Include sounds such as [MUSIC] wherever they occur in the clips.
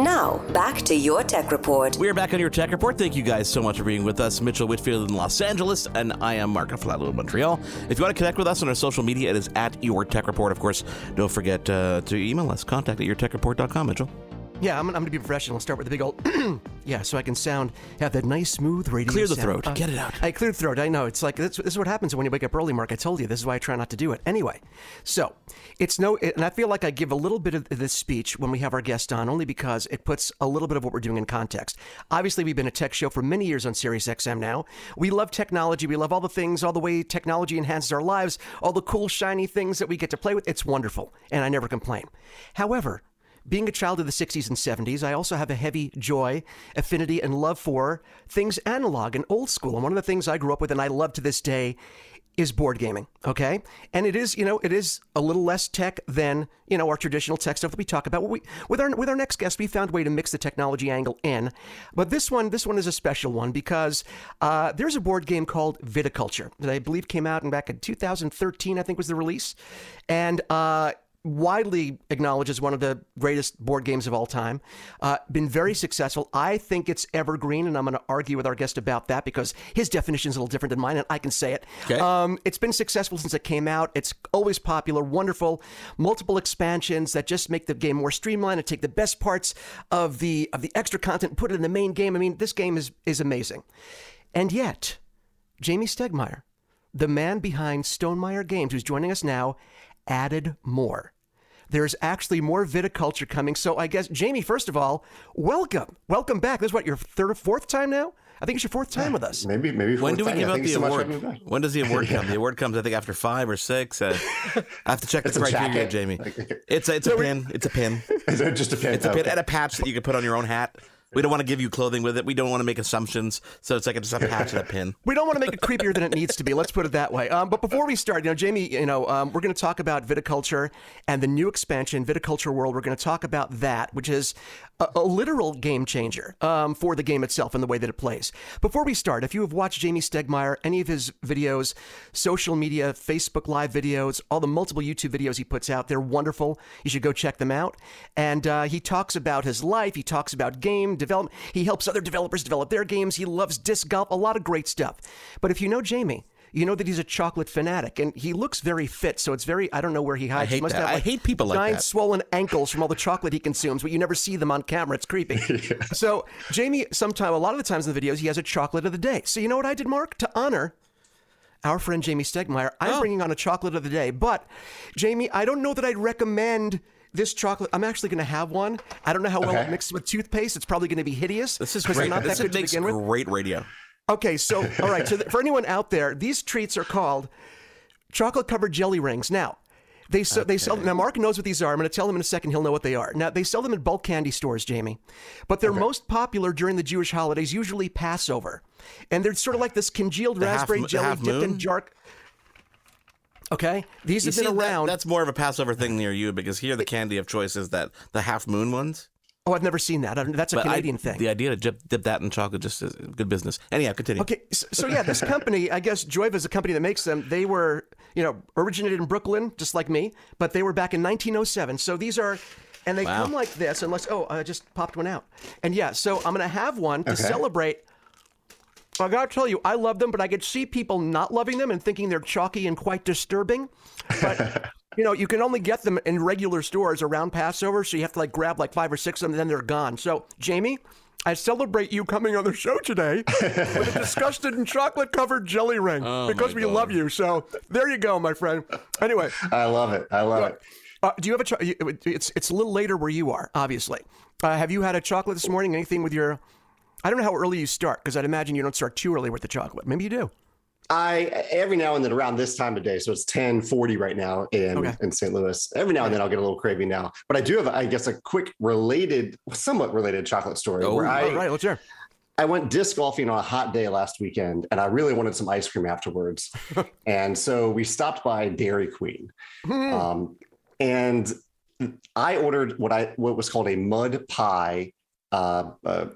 Now, back to your tech report. We are back on your tech report. Thank you guys so much for being with us. Mitchell Whitfield in Los Angeles, and I am Mark Flatlow in Montreal. If you want to connect with us on our social media, it is at your tech report. Of course, don't forget uh, to email us. Contact at yourtechreport.com, Mitchell. Yeah, I'm, I'm going to be professional. I'll start with the big old, [CLEARS THROAT] yeah, so I can sound, have that nice, smooth radio Clear the sound. throat. Uh, get it out. I clear the throat. I know. It's like, this, this is what happens when you wake up early, Mark. I told you. This is why I try not to do it. Anyway, so it's no, and I feel like I give a little bit of this speech when we have our guest on, only because it puts a little bit of what we're doing in context. Obviously, we've been a tech show for many years on Sirius XM now. We love technology. We love all the things, all the way technology enhances our lives, all the cool, shiny things that we get to play with. It's wonderful, and I never complain. However, being a child of the 60s and 70s, I also have a heavy joy, affinity, and love for things analog and old school. And one of the things I grew up with and I love to this day is board gaming. Okay. And it is, you know, it is a little less tech than, you know, our traditional tech stuff that we talk about. We, with our with our next guest, we found a way to mix the technology angle in. But this one, this one is a special one because uh, there's a board game called Viticulture that I believe came out in back in 2013, I think was the release. And uh widely acknowledged as one of the greatest board games of all time. Uh, been very successful. I think it's evergreen, and I'm going to argue with our guest about that because his definition is a little different than mine, and I can say it. Okay. Um, it's been successful since it came out. It's always popular, wonderful, multiple expansions that just make the game more streamlined and take the best parts of the of the extra content, and put it in the main game. I mean, this game is is amazing, and yet, Jamey Stegmaier, the man behind Stonemaier Games, who's joining us now, added more. There's actually more viticulture coming. So I guess, Jamey, first of all, welcome. Welcome back. This is what, your third or fourth time now? I think it's your fourth time with us. Maybe, maybe. When do we fourth give out the so award? having me back. When does the award [LAUGHS] come? The award comes, I think, after five or six. Uh, I have to check the It's a criteria, jacket. Jamey. [LAUGHS] It's a, it's a pin. It's a pin. [LAUGHS] Is it just a pin? It's a pin Okay. and a patch that you can put on your own hat. We don't want to give you clothing with it. We don't want to make assumptions. So it's like just a [LAUGHS] patch and a pin. We don't want to make it creepier than it needs to be. Let's put it that way. Um, but before we start, you know, Jamey, you know, um, we're going to talk about viticulture and the new expansion, Viticulture World. We're going to talk about that, which is a, a literal game changer um, for the game itself and the way that it plays. Before we start, if you have watched Jamey Stegmaier, any of his videos, social media, Facebook Live videos, all the multiple YouTube videos he puts out, they're wonderful. You should go check them out. And uh, he talks about his life. He talks about game development. He helps other developers develop their games. He loves disc golf, a lot of great stuff. But if you know Jamey, you know that he's a chocolate fanatic, and he looks very fit. So it's very I don't know where he hides. I hate he must that. have I hate people like giant that. swollen ankles from all the chocolate he consumes, but you never see them on camera. It's creepy. [LAUGHS] [LAUGHS] So Jamey, sometime a lot of the times in the videos, he has a chocolate of the day. So you know what I did, Mark, to honor our friend Jamey Stegmaier. I'm Oh. bringing on a chocolate of the day, but Jamey, I don't know that I'd recommend. This chocolate, I'm actually going to have one. I don't know how well it mixes with toothpaste. It's probably going to be hideous. This is great. not This that good to makes begin with. great radio. Okay, so [LAUGHS] all right. So th- for anyone out there, these treats are called chocolate covered jelly rings. Now, they sell, they sell now. Mark knows what these are. I'm going to tell him in a second. He'll know what they are. Now they sell them in bulk candy stores, Jamey, but they're most popular during the Jewish holidays, usually Passover, and they're sort of like this congealed The raspberry the jelly half dipped in dark. Okay, these You have see, been that- that's more of a Passover thing near you because here the candy of choice is that the half moon ones. Oh, I've never seen that. That's a But I- Canadian thing. The idea to dip, dip that in chocolate just is good business. Anyhow, continue. Okay, so, so yeah, this company, I guess Joyva is a company that makes them. They were, you know, originated in Brooklyn, just like me, but they were back in 1907. So these are, and they Wow. come like this, unless, oh, I just popped one out. And yeah, so I'm going to have one to Okay. celebrate. I gotta tell you, I love them, but I could see people not loving them and thinking they're chalky and quite disturbing. But [LAUGHS] you know, you can only get them in regular stores around Passover, so you have to like grab like five or six of them, and then they're gone. So, Jamey, I celebrate you coming on the show today [LAUGHS] with a disgusted and chocolate covered jelly ring because we God. love you. So there you go, my friend. Anyway, I love it. I love it. uh, do you have a? Cho- it's it's a little later where you are, obviously. Uh, have you had a chocolate this morning? Anything with your? I don't know how early you start because I'd imagine you don't start too early with the chocolate. Maybe you do. I every now and then around this time of day, so it's ten forty right now in Okay. in St. Louis. Every now and then I'll get a little craving now, but I do have, I guess, a quick related, somewhat related chocolate story Oh, where I All right, let's hear. I went disc golfing on a hot day last weekend, and I really wanted some ice cream afterwards. [LAUGHS] and so we stopped by Dairy Queen, Hmm. um, and I ordered what I what was called a mud pie. Uh, uh,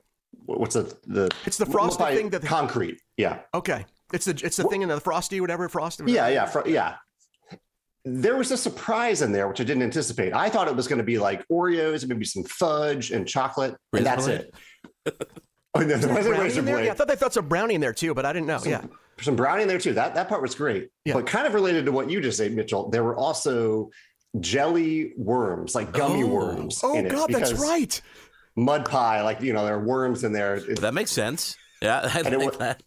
what's the the? It's the frosted thing that- concrete. Yeah, Okay, it's the it's the thing in the frosty whatever frosted. yeah, yeah, fr- yeah. there was a surprise in there which I didn't anticipate. I thought it was going to be like Oreos, and maybe some fudge and chocolate, and that's it. [LAUGHS] oh, no, there wasn't razor blade. Yeah, I thought they thought some brownie in there too, but I didn't know. Some, yeah, some brownie in there too. That that part was great. Yeah. But kind of related to what you just said, Mitchell, there were also jelly worms, like gummy oh. worms. Oh God, that's right. Mud pie, like you know, there are worms in there. that makes sense. Yeah, [LAUGHS] I like was, that.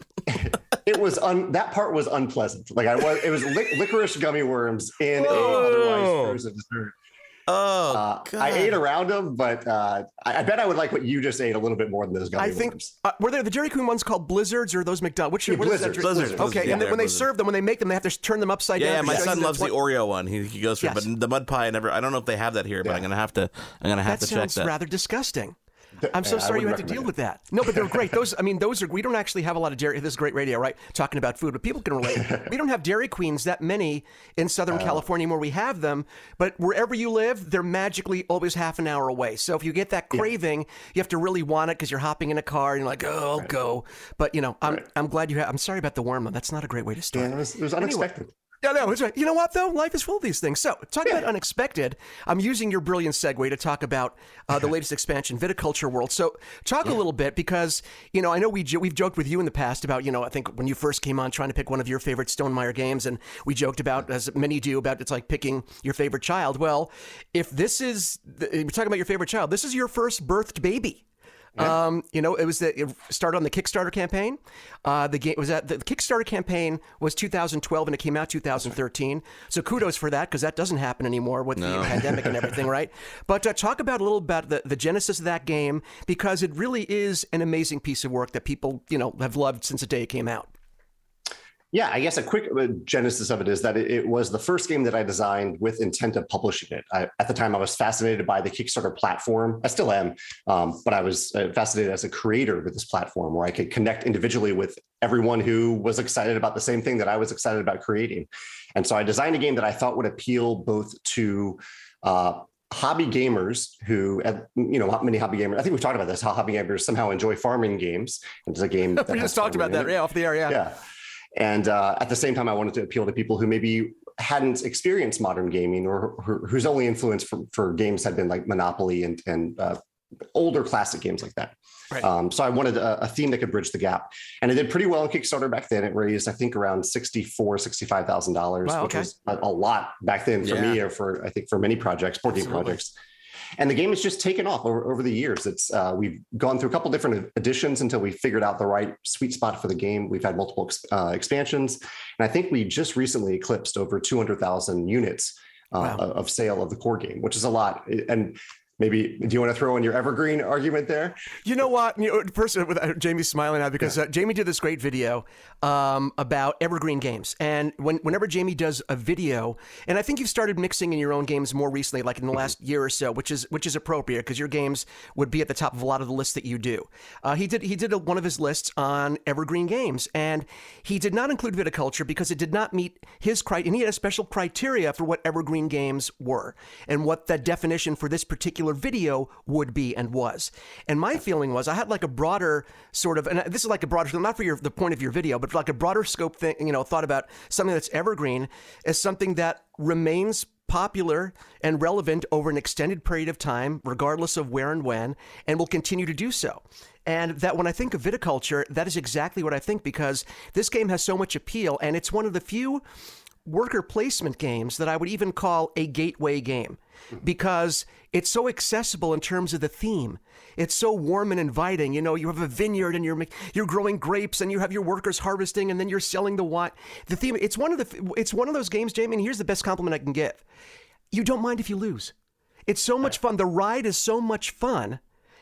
[LAUGHS] it was un, that part was unpleasant. Like I was, it was licorice gummy worms in a otherwise frozen dessert. Oh, uh, I ate around them, but uh, I, I, bet I would like what you just ate a little bit more than those gummy I think, worms. Uh, were there the Dairy Queen ones called Blizzards or those McDonald's? Which yeah, Blizzards, Blizzards, Blizzards, Okay, yeah, and then when they serve them, when they make them, they have to turn them upside yeah, down. Yeah, my son loves the Oreo one. He, he goes for, yes. but the mud pie. I never. I don't know if they have that here, but I'm gonna have to. I'm gonna have that to check that. that. Sounds rather disgusting. I'm so sorry you had to deal with that. No, but they're great. Those, I mean, those are. We don't actually have a lot of dairy. This is great radio, right? Talking about food, but people can relate. [LAUGHS] we don't have Dairy Queens that many in Southern uh, California where we have them, but wherever you live, they're magically always half an hour away. So if you get that craving, yeah. you have to really want it because you're hopping in a car and you're like, oh, I'll right. go. But you know, I'm right. I'm glad you have. I'm sorry about the worm. That's not a great way to start. Yeah, it was, it was unexpected. Anyway, yeah, no, it's right. You know what though? Life is full of these things. So, talk yeah. about unexpected. I'm using your brilliant segue to talk about uh, the [LAUGHS] latest expansion, Viticulture World. So, talk yeah. a little bit because you know I know we jo- we've joked with you in the past about you know I think when you first came on trying to pick one of your favorite Stonemaier games, and we joked about as many do about it's like picking your favorite child. Well, if this is we're talking about your favorite child, this is your first birthed baby. Yeah. Um, you know, it was the, it started on the Kickstarter campaign. Uh, the game was that the, Kickstarter campaign was 2012 and it came out 2013. So kudos for that because that doesn't happen anymore with no. the [LAUGHS] pandemic and everything, right? But uh, talk about a little about the, the genesis of that game because it really is an amazing piece of work that people you know have loved since the day it came out. Yeah, I guess a quick uh, genesis of it is that it, was the first game that I designed with intent of publishing it. I, at the time, I was fascinated by the Kickstarter platform. I still am, um, but I was uh, fascinated as a creator with this platform where I could connect individually with everyone who was excited about the same thing that I was excited about creating. And so I designed a game that I thought would appeal both to uh, hobby gamers who, you know, many hobby gamers. I think we've talked about this. How hobby gamers somehow enjoy farming games. It's a game. [LAUGHS] we just talked about that. Yeah, off the air. Yeah. Yeah. And uh, at the same time, I wanted to appeal to people who maybe hadn't experienced modern gaming or, whose only influence for, for, games had been like Monopoly and, and uh, older classic games like that. Right. Um, so I wanted a, a, theme that could bridge the gap, and it did pretty well on Kickstarter back then. It raised, I think, around sixty-four, sixty-five thousand wow, dollars, which okay. was a, a, lot back then for yeah. me, or for I think for many projects, board game projects and the game has just taken off over, over the years. It's uh, we've gone through a couple different editions until we figured out the right sweet spot for the game. We've had multiple uh, expansions, and I think we just recently eclipsed over 200,000 units uh, wow. of sale of the core game, which is a lot. And maybe do you want to throw in your evergreen argument there you know what you know, first with uh, jamey's smiling now because yeah. uh, jamey did this great video um, about evergreen games and when, whenever jamey does a video and i think you've started mixing in your own games more recently like in the mm-hmm. last year or so which is which is appropriate because your games would be at the top of a lot of the lists that you do uh, he did he did a, one of his lists on evergreen games and he did not include viticulture because it did not meet his criteria and he had a special criteria for what evergreen games were and what that definition for this particular particular video would be and was. And my feeling was I had like a broader sort of, and this is like a broader, not for your, the point of your video, but like a broader scope thing, you know, thought about something that's evergreen as something that remains popular and relevant over an extended period of time, regardless of where and when, and will continue to do so. And that when I think of viticulture, that is exactly what I think because this game has so much appeal, and it's one of the few worker placement games that I would even call a gateway game because it's so accessible in terms of the theme. It's so warm and inviting. You know, you have a vineyard and you're you're growing grapes and you have your workers harvesting and then you're selling the wine. The theme. It's one of the. It's one of those games, Jamey. And here's the best compliment I can give: you don't mind if you lose. It's so much fun. The ride is so much fun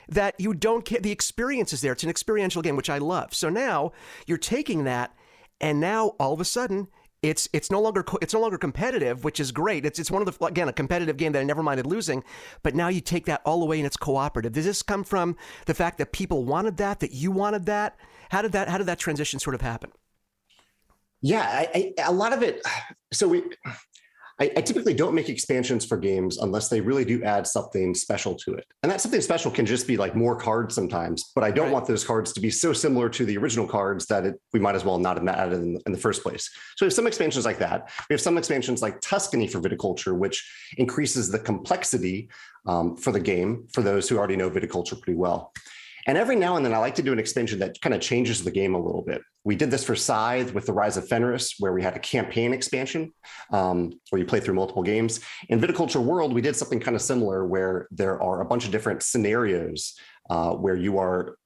that you don't care. The experience is there. It's an experiential game, which I love. So now you're taking that, and now all of a sudden it's it's no longer it's no longer competitive, which is great. It's it's one of the again a competitive game that I never minded losing, but now you take that all away and it's cooperative. Does this come from the fact that people wanted that, that you wanted that? How did that how did that transition sort of happen? Yeah, I, I, a lot of it. So we I, I, typically don't make expansions for games unless they really do add something special to it. And that something special can just be like more cards sometimes, but I don't right. want those cards to be so similar to the original cards that it, we might as well not have added in, in, the first place. So we have some expansions like that. We have some expansions like Tuscany for viticulture, which increases the complexity um, for the game for those who already know viticulture pretty well. And every now and then I like to do an expansion that kind of changes the game a little bit. We did this for Scythe with the Rise of Fenris, where we had a campaign expansion um, where you play through multiple games. In Viticulture World, we did something kind of similar where there are a bunch of different scenarios uh, where you are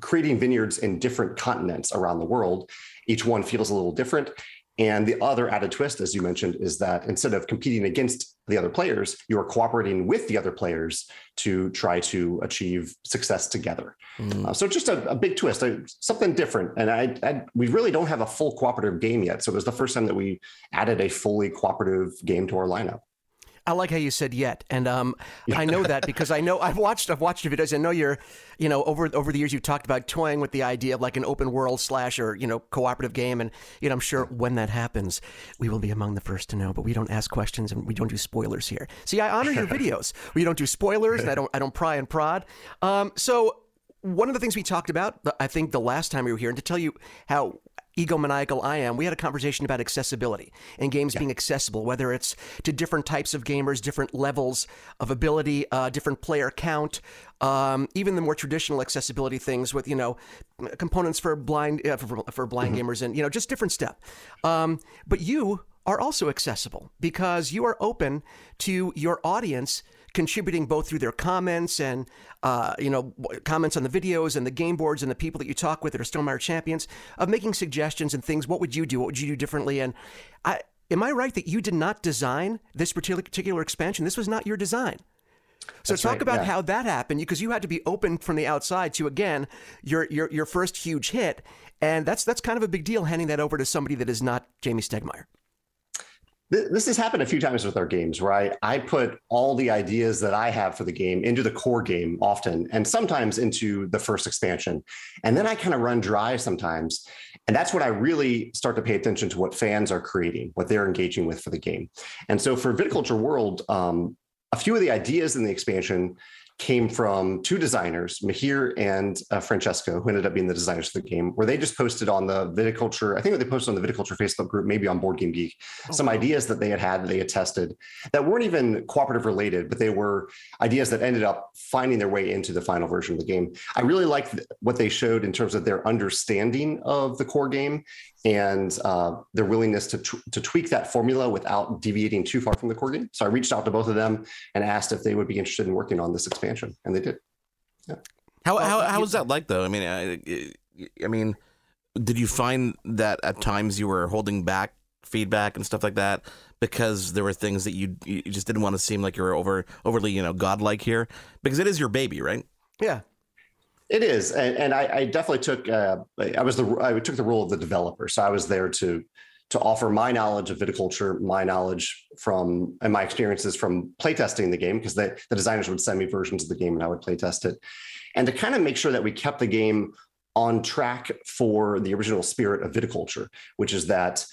creating vineyards in different continents around the world. Each one feels a little different. And the other added twist, as you mentioned, is that instead of competing against the other players, you are cooperating with the other players to try to achieve success together. Mm. Uh, so just a, a, big twist, uh, something different. And I, I, we really don't have a full cooperative game yet. So it was the first time that we added a fully cooperative game to our lineup. I like how you said yet, and um, [LAUGHS] I know that because I know I've watched I've watched your videos. I know you're, you know, over over the years you've talked about toying with the idea of like an open world slash or you know cooperative game, and you know I'm sure when that happens, we will be among the first to know. But we don't ask questions and we don't do spoilers here. See, I honor your [LAUGHS] videos. We don't do spoilers, and I don't I don't pry and prod. Um, so one of the things we talked about, I think the last time we were here, and to tell you how egomaniacal I am, we had a conversation about accessibility and games yeah. being accessible, whether it's to different types of gamers, different levels of ability, uh, different player count, um, even the more traditional accessibility things with you know components for blind uh, for, for, blind mm-hmm. gamers and you know just different stuff. Um, but you are also accessible because you are open to your audience contributing both through their comments and uh, you know comments on the videos and the game boards and the people that you talk with that are Stonemaier champions of making suggestions and things. What would you do? What would you do differently? And I, am I right that you did not design this particular particular expansion? This was not your design. So That's talk right, about yeah. how that happened because you had to be open from the outside to again your your your first huge hit, and that's that's kind of a big deal handing that over to somebody that is not Jamey Stegmaier this has happened a few times with our games where I, I put all the ideas that I have for the game into the core game often, and sometimes into the first expansion. And then I kind of run dry sometimes. And that's when I really start to pay attention to what fans are creating, what they're engaging with for the game. And so for Viticulture World, um, a few of the ideas in the expansion came from two designers, Mihir and uh, Francesco, who ended up being the designers for the game, where they just posted on the viticulture, I think they posted on the viticulture Facebook group, maybe on Board Game Geek, oh, some wow. ideas that they had had that they had tested that weren't even cooperative related, but they were ideas that ended up finding their way into the final version of the game. I really liked what they showed in terms of their understanding of the core game and uh, their willingness to, t- to tweak that formula without deviating too far from the core game. So I reached out to both of them and asked if they would be interested in working on this expansion, and they did. Yeah. How how how was that like though? I mean, I, I mean, did you find that at times you were holding back feedback and stuff like that because there were things that you you just didn't want to seem like you were over overly you know godlike here because it is your baby, right? Yeah. It is, and, and I, I, definitely took. Uh, I was the I took the role of the developer, so I was there to to offer my knowledge of viticulture, my knowledge from and my experiences from playtesting the game, because the designers would send me versions of the game and I would playtest it, and to kind of make sure that we kept the game on track for the original spirit of viticulture, which is that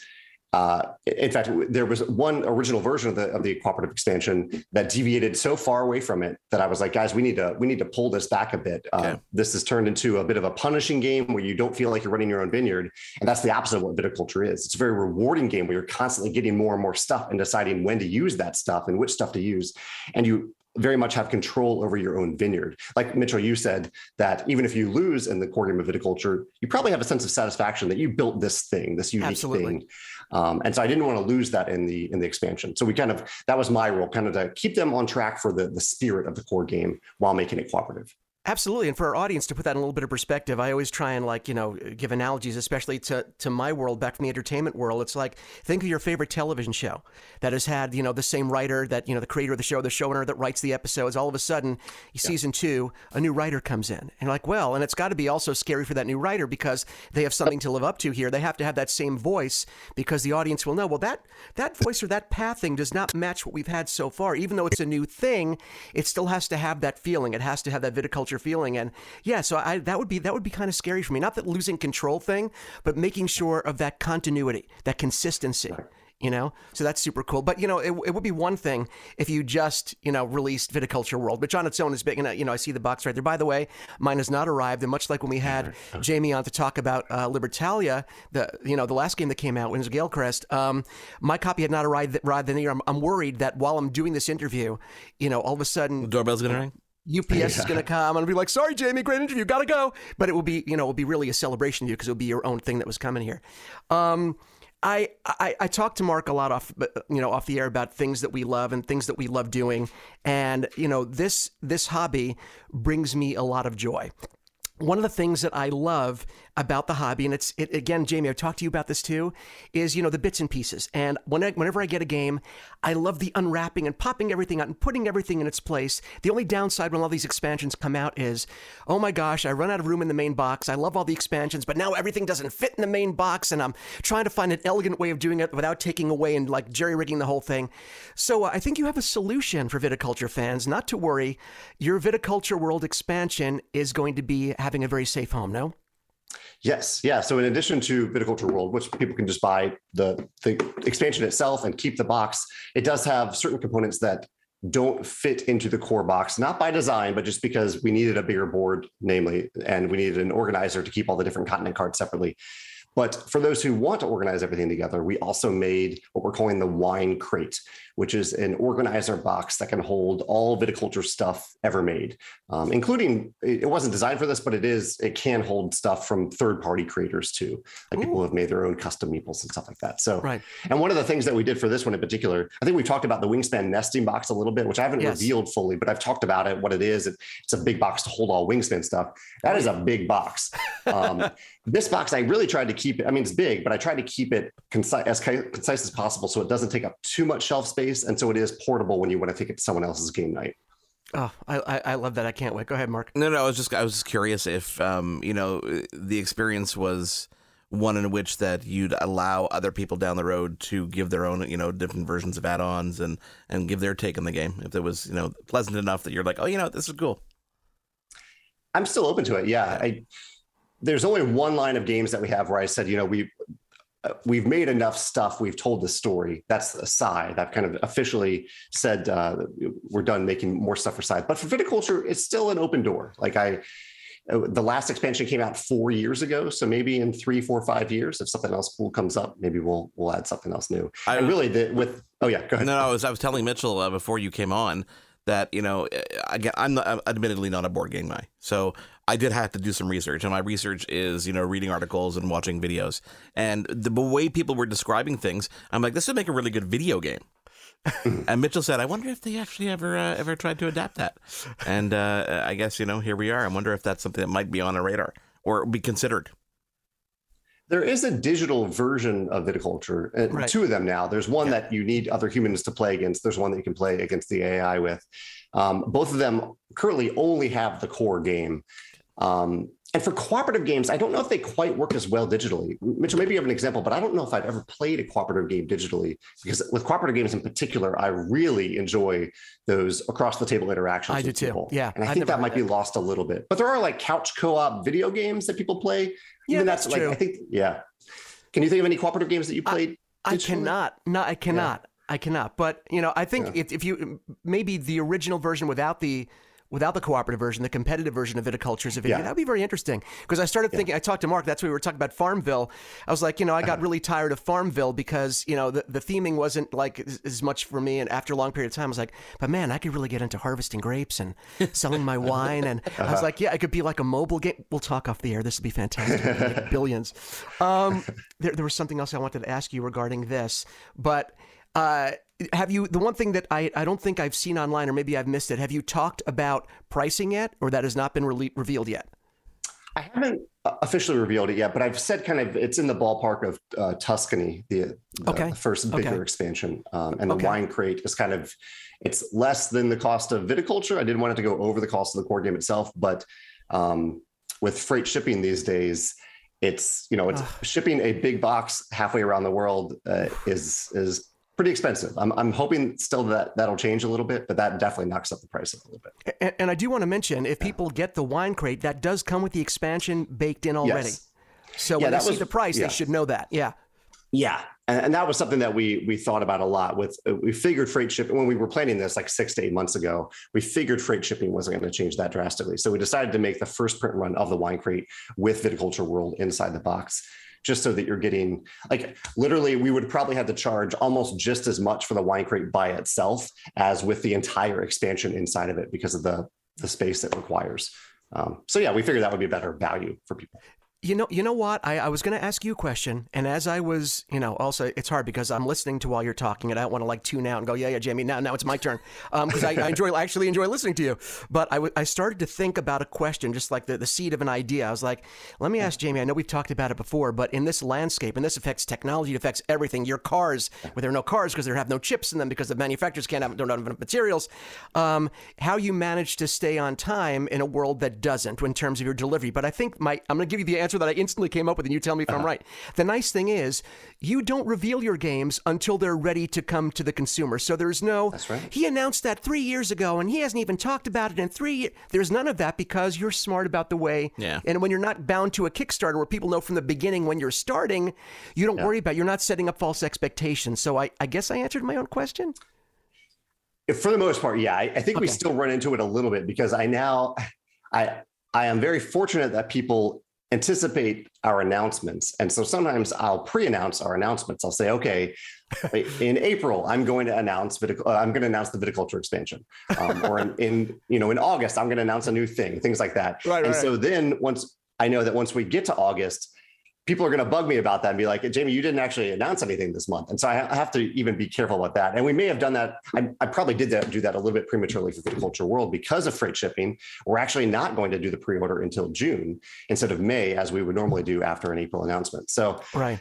uh, in fact, there was one original version of the of the cooperative expansion that deviated so far away from it that I was like, guys, we need to we need to pull this back a bit. Uh, okay. This has turned into a bit of a punishing game where you don't feel like you're running your own vineyard, and that's the opposite of what viticulture is. It's a very rewarding game where you're constantly getting more and more stuff and deciding when to use that stuff and which stuff to use, and you very much have control over your own vineyard. Like Mitchell, you said that even if you lose in the core game of viticulture, you probably have a sense of satisfaction that you built this thing, this unique Absolutely. thing. Um, and so I didn't want to lose that in the in the expansion. So we kind of that was my role, kind of to keep them on track for the the spirit of the core game while making it cooperative. Absolutely. And for our audience to put that in a little bit of perspective, I always try and like, you know, give analogies, especially to, to my world, back from the entertainment world. It's like, think of your favorite television show that has had, you know, the same writer that, you know, the creator of the show, the showrunner that writes the episodes. All of a sudden, yeah. season two, a new writer comes in. And you're like, well, and it's got to be also scary for that new writer because they have something to live up to here. They have to have that same voice because the audience will know, well, that, that voice or that pathing does not match what we've had so far. Even though it's a new thing, it still has to have that feeling. It has to have that viticulture feeling. And yeah, so I, that would be that would be kind of scary for me. Not that losing control thing, but making sure of that continuity, that consistency you know? So that's super cool. But you know it, it would be one thing if you just you know released viticulture world which on its own is big and uh, you know i see the box right there. By the way mine has not arrived and much like when we had jamey on to talk about uh, libertalia the you know the last game that came out was galecrest um, my copy had not arrived arrived in the year. I'm, I'm worried that while i'm doing this interview you know all of a sudden Doorbell's gonna ring. UPS is going to come and be like, "Sorry, Jamey, great interview, gotta go." But it will be, you know, it will be really a celebration to you because it will be your own thing that was coming here. Um, I, I I talked to Mark a lot off, you know, off the air about things that we love and things that we love doing, and you know, this this hobby brings me a lot of joy. One of the things that I love about the hobby, and it's it, again, Jamey, I've talked to you about this too, is you know the bits and pieces. And when I, whenever I get a game, I love the unwrapping and popping everything out and putting everything in its place. The only downside when all these expansions come out is, oh my gosh, I run out of room in the main box. I love all the expansions, but now everything doesn't fit in the main box, and I'm trying to find an elegant way of doing it without taking away and like jerry rigging the whole thing. So uh, I think you have a solution for viticulture fans. Not to worry, your viticulture world expansion is going to be having a very safe home. No. Yes, yeah. So in addition to Viticulture World, which people can just buy the the expansion itself and keep the box, it does have certain components that don't fit into the core box, not by design, but just because we needed a bigger board, namely, and we needed an organizer to keep all the different continent cards separately. But for those who want to organize everything together, we also made what we're calling the wine crate, which is an organizer box that can hold all viticulture stuff ever made, um, including it wasn't designed for this, but it is it can hold stuff from third party creators too, like Ooh. people who have made their own custom meeples and stuff like that. So, right. And one of the things that we did for this one in particular, I think we talked about the wingspan nesting box a little bit, which I haven't yes. revealed fully, but I've talked about it, what it is. It, it's a big box to hold all wingspan stuff. That is a big box. [LAUGHS] Um, this box, I really tried to keep it. I mean, it's big, but I try to keep it concise, as concise as possible so it doesn't take up too much shelf space. And so it is portable when you want to take it to someone else's game night. Oh, I, I love that. I can't wait. Go ahead, Mark. No, no, I was just I was just curious if um, you know, the experience was one in which that you'd allow other people down the road to give their own, you know, different versions of add-ons and and give their take on the game. If it was, you know, pleasant enough that you're like, oh, you know, this is cool. I'm still open to it. Yeah, I there's only one line of games that we have where I said, you know, we uh, we've made enough stuff. We've told the story. That's the Scythe. I've kind of officially said uh, we're done making more stuff for Scythe. But for viticulture, it's still an open door. Like I, uh, the last expansion came out four years ago, so maybe in three, four, five years, if something else cool comes up, maybe we'll we'll add something else new. I and really the, with oh yeah, go ahead. No, no, I was I was telling Mitchell uh, before you came on that you know again I'm, not, I'm admittedly not a board game guy, so I did have to do some research, and my research is you know reading articles and watching videos, and the way people were describing things, I'm like this would make a really good video game. [LAUGHS] and Mitchell said, "I wonder if they actually ever uh, ever tried to adapt that." And uh, I guess you know here we are. I wonder if that's something that might be on a radar or be considered. There is a digital version of viticulture, and uh, right. two of them now. There's one yeah. that you need other humans to play against. There's one that you can play against the AI with. Um, both of them currently only have the core game. Um, and for cooperative games, I don't know if they quite work as well digitally. Mitchell, maybe you have an example, but I don't know if I've ever played a cooperative game digitally because with cooperative games in particular, I really enjoy those across the table interactions. I do too. Yeah. And I I've think that might that. be lost a little bit. But there are like couch co-op video games that people play. Yeah, Even that's, that's true. like I think yeah. Can you think of any cooperative games that you played? I, I cannot. No, I cannot. Yeah. I cannot. But you know, I think yeah. if, if you maybe the original version without the without the cooperative version, the competitive version of viticulture is a video. Yeah. That'd be very interesting. Because I started thinking, yeah. I talked to Mark, that's why we were talking about Farmville. I was like, you know, I got uh-huh. really tired of Farmville because, you know, the, the theming wasn't like as, as, much for me. And after a long period of time, I was like, but man, I could really get into harvesting grapes and selling my [LAUGHS] wine. And uh-huh. I was uh-huh. like, yeah, it could be like a mobile game. We'll talk off the air. This would be fantastic. [LAUGHS] billions. Um, there, there was something else I wanted to ask you regarding this, but uh, have you the one thing that I, I don't think I've seen online or maybe I've missed it? Have you talked about pricing yet, or that has not been re- revealed yet? I haven't uh, officially revealed it yet, but I've said kind of it's in the ballpark of uh, Tuscany, the, the, okay. first bigger okay. expansion, um, and the okay. wine crate is kind of it's less than the cost of viticulture. I didn't want it to go over the cost of the core game itself, but um, with freight shipping these days, it's you know it's shipping a big box halfway around the world uh, is is pretty expensive. I'm, I'm hoping still that that'll change a little bit, but that definitely knocks up the price a little bit. And, and I do want to mention, if people get the wine crate, that does come with the expansion baked in already. Yes. So yeah, when they was, see the price, yeah. they should know that. Yeah. Yeah, and, and, that was something that we we thought about a lot with uh, we figured freight shipping when we were planning this like six to eight months ago we figured freight shipping wasn't going to change that drastically so we decided to make the first print run of the wine crate with viticulture world inside the box just so that you're getting like literally we would probably have to charge almost just as much for the wine crate by itself as with the entire expansion inside of it because of the the space it requires. Um, so yeah we figured that would be a better value for people you know, you know what? I, I was going to ask you a question, and as I was, you know, also it's hard because I'm listening to while you're talking, and I don't want to like tune out and go, yeah, yeah, Jamey, now, now it's my turn, because um, I, I, enjoy, actually enjoy listening to you. But I, w- I started to think about a question, just like the, the seed of an idea. I was like, let me ask Jamey. I know we've talked about it before, but in this landscape, and this affects technology, it affects everything. Your cars, where there are no cars because there have no chips in them because the manufacturers can't have don't have enough materials. Um, how you manage to stay on time in a world that doesn't, in terms of your delivery. But I think my, I'm going to give you the answer that I instantly came up up with, and you tell me if uh-huh. I'm right. The nice thing is, you don't reveal your games until they're ready to come to the consumer. So there's no. That's right. He announced that three years ago, and he hasn't even talked about it in three years. There's none of that because you're smart about the way. Yeah. And when you're not bound to a Kickstarter where people know from the beginning when you're starting, you don't yeah. worry about. You're not setting up false expectations. So I, I guess I answered my own question. For the most part, yeah. I, I think okay. we still run into it a little bit because I now, I I am very fortunate that people anticipate our announcements. And so sometimes I'll pre-announce our announcements. I'll say, okay, [LAUGHS] in April, I'm going to announce uh, I'm going to announce the viticulture expansion, um, or in, in, you know in August, I'm going to announce a new thing, things like that. Right, and right. so then once I know that once we get to August, people are going to bug me about that and be like, Jamey, you didn't actually announce anything this month. And so I have to even be careful about that. And we may have done that. I, I probably did that, do that a little bit prematurely for Viticulture World because of freight shipping. We're actually not going to do the pre-order until June instead of May, as we would normally do after an April announcement. So right.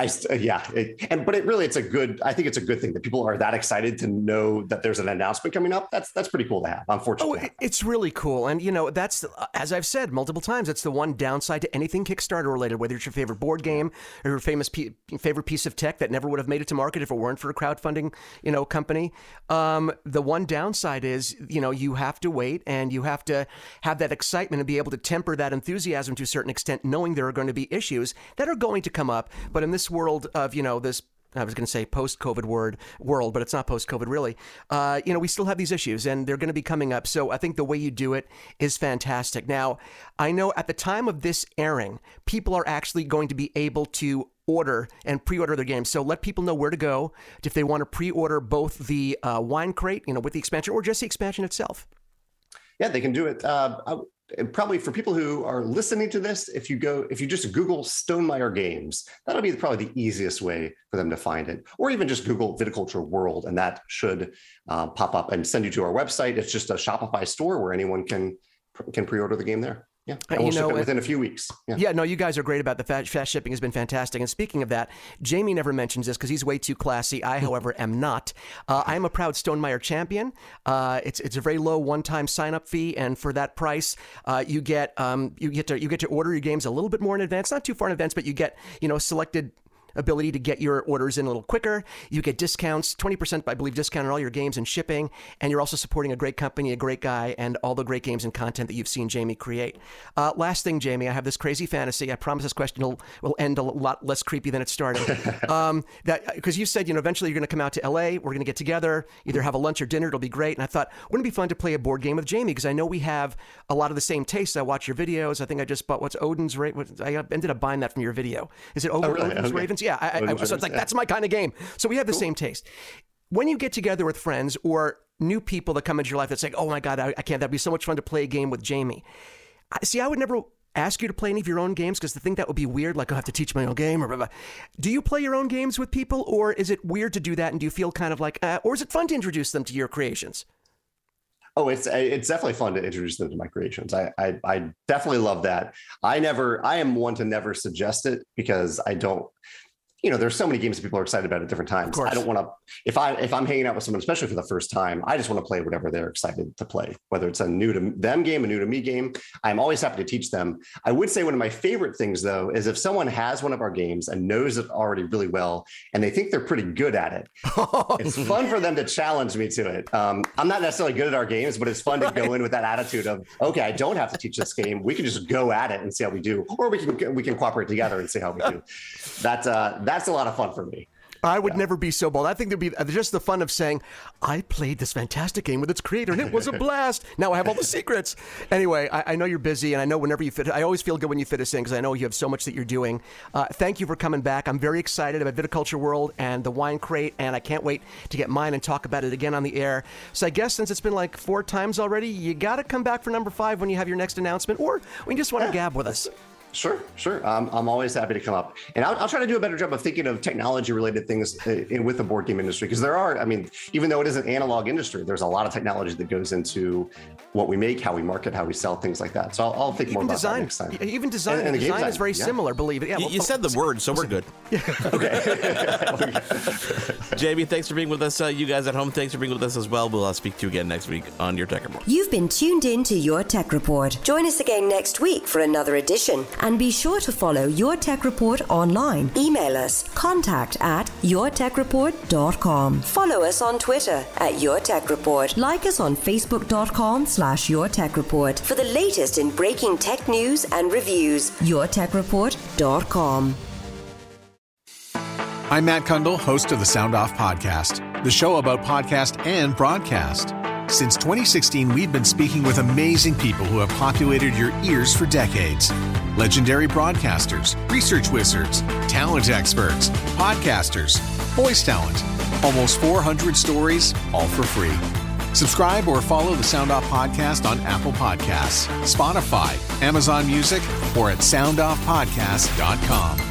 I uh, yeah, it, and but it really it's a good. I think it's a good thing that people are that excited to know that there's an announcement coming up. That's that's pretty cool to have. Unfortunately, oh, it's really cool, and you know that's as I've said multiple times. It's the one downside to anything Kickstarter related, whether it's your favorite board game or your famous pe- favorite piece of tech that never would have made it to market if it weren't for a crowdfunding you know company. Um, the one downside is you know you have to wait and you have to have that excitement and be able to temper that enthusiasm to a certain extent, knowing there are going to be issues that are going to come up. But in this world of you know this I was going to say post-COVID word world, but it's not post-COVID really. Uh, you know, we still have these issues, and they're going to be coming up. So I think the way you do it is fantastic. Now, I know at the time of this airing, people are actually going to be able to order and pre-order their games. So let people know where to go if they want to pre-order both the uh, wine crate, you know, with the expansion, or just the expansion itself. Yeah, they can do it. Uh, and probably for people who are listening to this, if you go, if you just Google Stonemaier Games, that'll be probably the easiest way for them to find it. Or even just Google Viticulture World, and that should uh, pop up and send you to our website. It's just a Shopify store where anyone can can pre-order the game there. Yeah, and we'll you know, within a few weeks. Yeah. yeah. no, you guys are great about the fast, fast shipping. has been fantastic. And speaking of that, Jamey never mentions this because he's way too classy. I, however, am not. Uh, I am a proud Stonemaier champion. Uh, it's it's a very low one-time sign-up fee, and for that price, uh, you get um, you get to you get to order your games a little bit more in advance. Not too far in advance, but you get you know selected ability to get your orders in a little quicker. You get discounts, 20%, I believe, discount on all your games and shipping. And you're also supporting a great company, a great guy, and all the great games and content that you've seen Jamey create. Uh, last thing, Jamey, I have this crazy fantasy. I promise this question will, will end a lot less creepy than it started. [LAUGHS] um, that Because you said, you know, eventually you're going to come out to LA. We're going to get together, either have a lunch or dinner. It'll be great. And I thought, wouldn't it be fun to play a board game with Jamey? Because I know we have a lot of the same tastes. I watch your videos. I think I just bought what's Odin's Raven. I ended up buying that from your video. Is it Odin's, oh, really? Odin's okay. Yeah. I, I, so it's like, yeah. that's my kind of game. So we have the cool. same taste. When you get together with friends or new people that come into your life that's like, oh my God, I, I can't, that'd be so much fun to play a game with Jamey. I, see, I would never ask you to play any of your own games because the thing that would be weird, like I have to teach my own game or blah, blah. Do you play your own games with people or is it weird to do that? And do you feel kind of like, uh, or is it fun to introduce them to your creations? Oh, it's it's definitely fun to introduce them to my creations. I, I I definitely love that. I never I am one to never suggest it because I don't you know, there's so many games that people are excited about at different times. I don't want to if I if I'm hanging out with someone, especially for the first time, I just want to play whatever they're excited to play, whether it's a new to them game, a new to me game. I'm always happy to teach them. I would say one of my favorite things though is if someone has one of our games and knows it already really well, and they think they're pretty good at it. [LAUGHS] it's fun for them to challenge me to it. Um, I'm not necessarily good at our games, but it's fun right. to go in with that attitude of okay, I don't have to teach this game. We can just go at it and see how we do, or we can we can cooperate together and see how we do. That uh, that's a lot of fun for me. I would yeah. never be so bold. I think there'd be uh, just the fun of saying, I played this fantastic game with its creator and it was a [LAUGHS] blast. now I have all the secrets. Anyway, I, I, know you're busy and I know whenever you fit, I always feel good when you fit us in because I know you have so much that you're doing. Uh, thank you for coming back. I'm very excited about Viticulture World and the wine crate, and I can't wait to get mine and talk about it again on the air. So I guess since it's been like four times already, you got to come back for number five when you have your next announcement, or when you just want to yeah. gab with us. Sure, sure. Um, I'm always happy to come up, and I'll, I'll, try to do a better job of thinking of technology-related things uh, in, with the board game industry because there are. I mean, even though it is an analog industry, there's a lot of technology that goes into what we make, how we market, how we sell, things like that. So I'll, I'll think even more about design, that next time. Even design, and, and design, design, is very yeah. similar. Believe it. Yeah, you, well, you said the word, so we're good. [LAUGHS] [LAUGHS] okay. [LAUGHS] Jamey, thanks for being with us. Uh, you guys at home, thanks for being with us as well. We'll uh, speak to you again next week on your Tech Report. You've been tuned in to your Tech Report. Join us again next week for another edition, and be sure to follow Your Tech Report online. Email us contact at yourtechreport.com. Follow us on Twitter at Your Tech Report. Like us on facebook.com slash Your Tech Report for the latest in breaking tech news and reviews. yourtechreport.com. I'm Matt Cundill, host of the Sound Off Podcast, the show about podcast and broadcast. Since 2016, we've been speaking with amazing people who have populated your ears for decades. Legendary broadcasters, research wizards, talent experts, podcasters, voice talent. Almost 400 stories, all for free. Subscribe or follow the Sound Off Podcast on Apple Podcasts, Spotify, Amazon Music, or at soundoffpodcast.com.